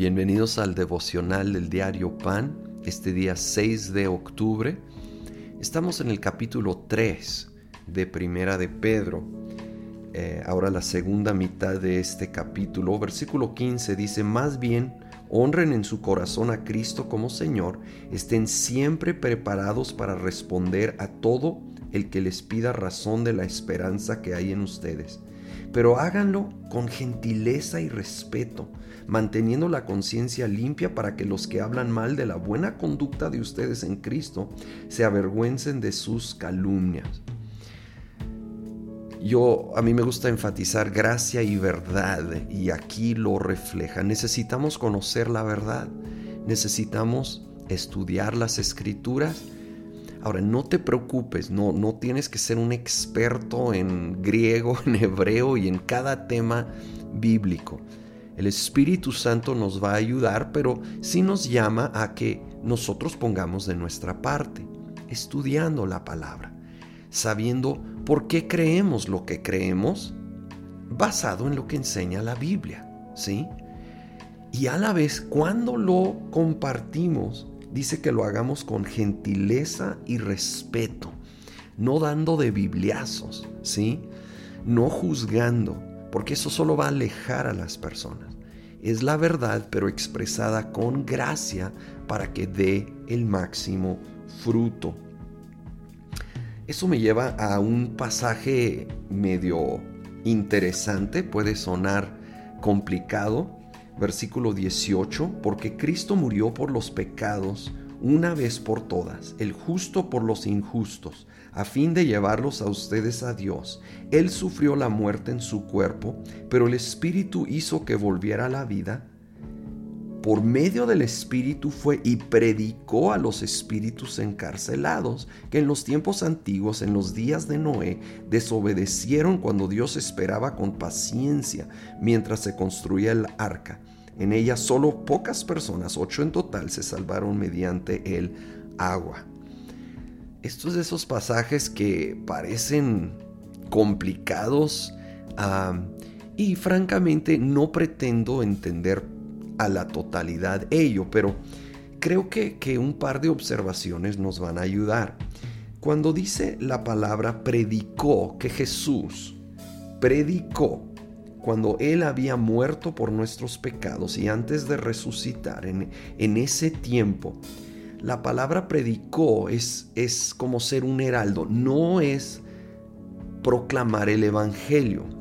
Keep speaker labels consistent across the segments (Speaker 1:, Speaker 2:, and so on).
Speaker 1: Bienvenidos al devocional del diario Pan, este día 6 de octubre. Estamos en el capítulo 3 de Primera de Pedro. Eh, ahora la segunda mitad de este capítulo, versículo 15 dice, más bien, honren en su corazón a Cristo como Señor, estén siempre preparados para responder a todo el que les pida razón de la esperanza que hay en ustedes pero háganlo con gentileza y respeto, manteniendo la conciencia limpia para que los que hablan mal de la buena conducta de ustedes en Cristo se avergüencen de sus calumnias. Yo a mí me gusta enfatizar gracia y verdad y aquí lo refleja. Necesitamos conocer la verdad. Necesitamos estudiar las escrituras Ahora, no te preocupes, no, no tienes que ser un experto en griego, en hebreo y en cada tema bíblico. El Espíritu Santo nos va a ayudar, pero sí nos llama a que nosotros pongamos de nuestra parte, estudiando la palabra, sabiendo por qué creemos lo que creemos, basado en lo que enseña la Biblia, ¿sí? Y a la vez, cuando lo compartimos, dice que lo hagamos con gentileza y respeto, no dando de bibliazos, ¿sí? No juzgando, porque eso solo va a alejar a las personas. Es la verdad, pero expresada con gracia para que dé el máximo fruto. Eso me lleva a un pasaje medio interesante, puede sonar complicado, versículo 18, porque Cristo murió por los pecados una vez por todas, el justo por los injustos, a fin de llevarlos a ustedes a Dios. Él sufrió la muerte en su cuerpo, pero el Espíritu hizo que volviera a la vida. Por medio del Espíritu fue y predicó a los espíritus encarcelados, que en los tiempos antiguos, en los días de Noé, desobedecieron cuando Dios esperaba con paciencia mientras se construía el arca en ella solo pocas personas, ocho en total, se salvaron mediante el agua. Estos de esos pasajes que parecen complicados y francamente no pretendo entender a la totalidad ello, pero creo que, que un par de observaciones nos van a ayudar. Cuando dice la palabra predicó, que Jesús predicó, cuando Él había muerto por nuestros pecados y antes de resucitar en, en ese tiempo, la palabra predicó es, es como ser un heraldo, no es proclamar el Evangelio.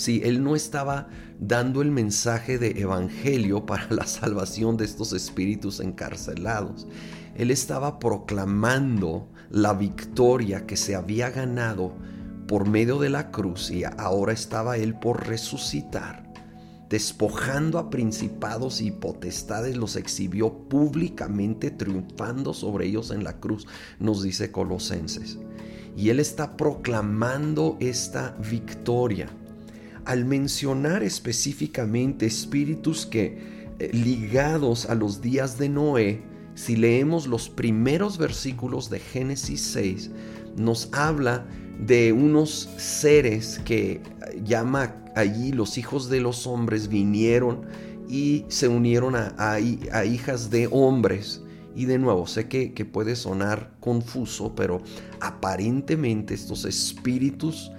Speaker 1: Si Él no estaba dando el mensaje de Evangelio para la salvación de estos espíritus encarcelados. Él estaba proclamando la victoria que se había ganado por medio de la cruz y ahora estaba Él por resucitar. Despojando a principados y potestades, los exhibió públicamente, triunfando sobre ellos en la cruz, nos dice Colosenses. Y Él está proclamando esta victoria. Al mencionar específicamente espíritus que eh, ligados a los días de Noé, si leemos los primeros versículos de Génesis 6, nos habla de unos seres que llama allí los hijos de los hombres vinieron y se unieron a, hijas de hombres. Y de nuevo, sé que, que puede sonar confuso, pero aparentemente estos espíritus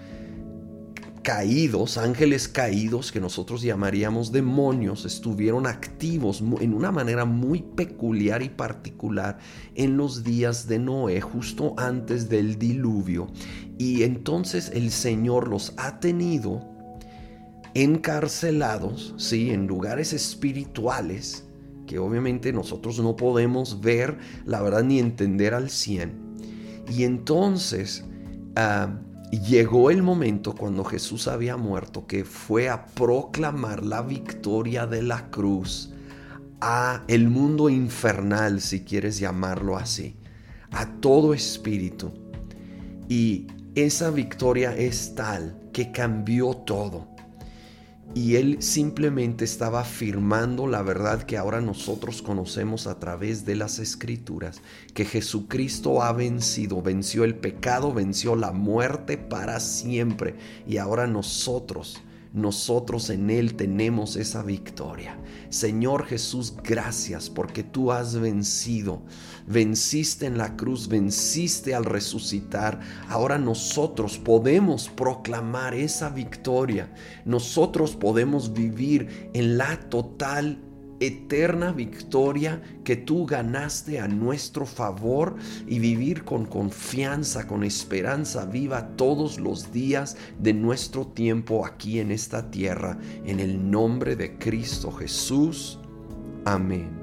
Speaker 1: caídos, ángeles caídos, que nosotros llamaríamos demonios, estuvieron activos en una manera muy peculiar y particular en los días de Noé, justo antes del diluvio. Y entonces el Señor los ha tenido encarcelados, ¿sí? En lugares espirituales que obviamente nosotros no podemos ver, la verdad, ni entender al cien. Y entonces... Ah, llegó el momento cuando Jesús había muerto que fue a proclamar la victoria de la cruz a el mundo infernal, si quieres llamarlo así, a todo espíritu. Y esa victoria es tal que cambió todo y él simplemente estaba afirmando la verdad que ahora nosotros conocemos a través de las escrituras, que Jesucristo ha vencido, venció el pecado, venció la muerte para siempre y ahora nosotros nosotros en Él tenemos esa victoria. Señor Jesús, gracias porque tú has vencido. Venciste en la cruz, venciste al resucitar. Ahora nosotros podemos proclamar esa victoria. Nosotros podemos vivir en la total eterna victoria que tú ganaste a nuestro favor y vivir con confianza, con esperanza viva todos los días de nuestro tiempo aquí en esta tierra. En el nombre de Cristo Jesús. Amén.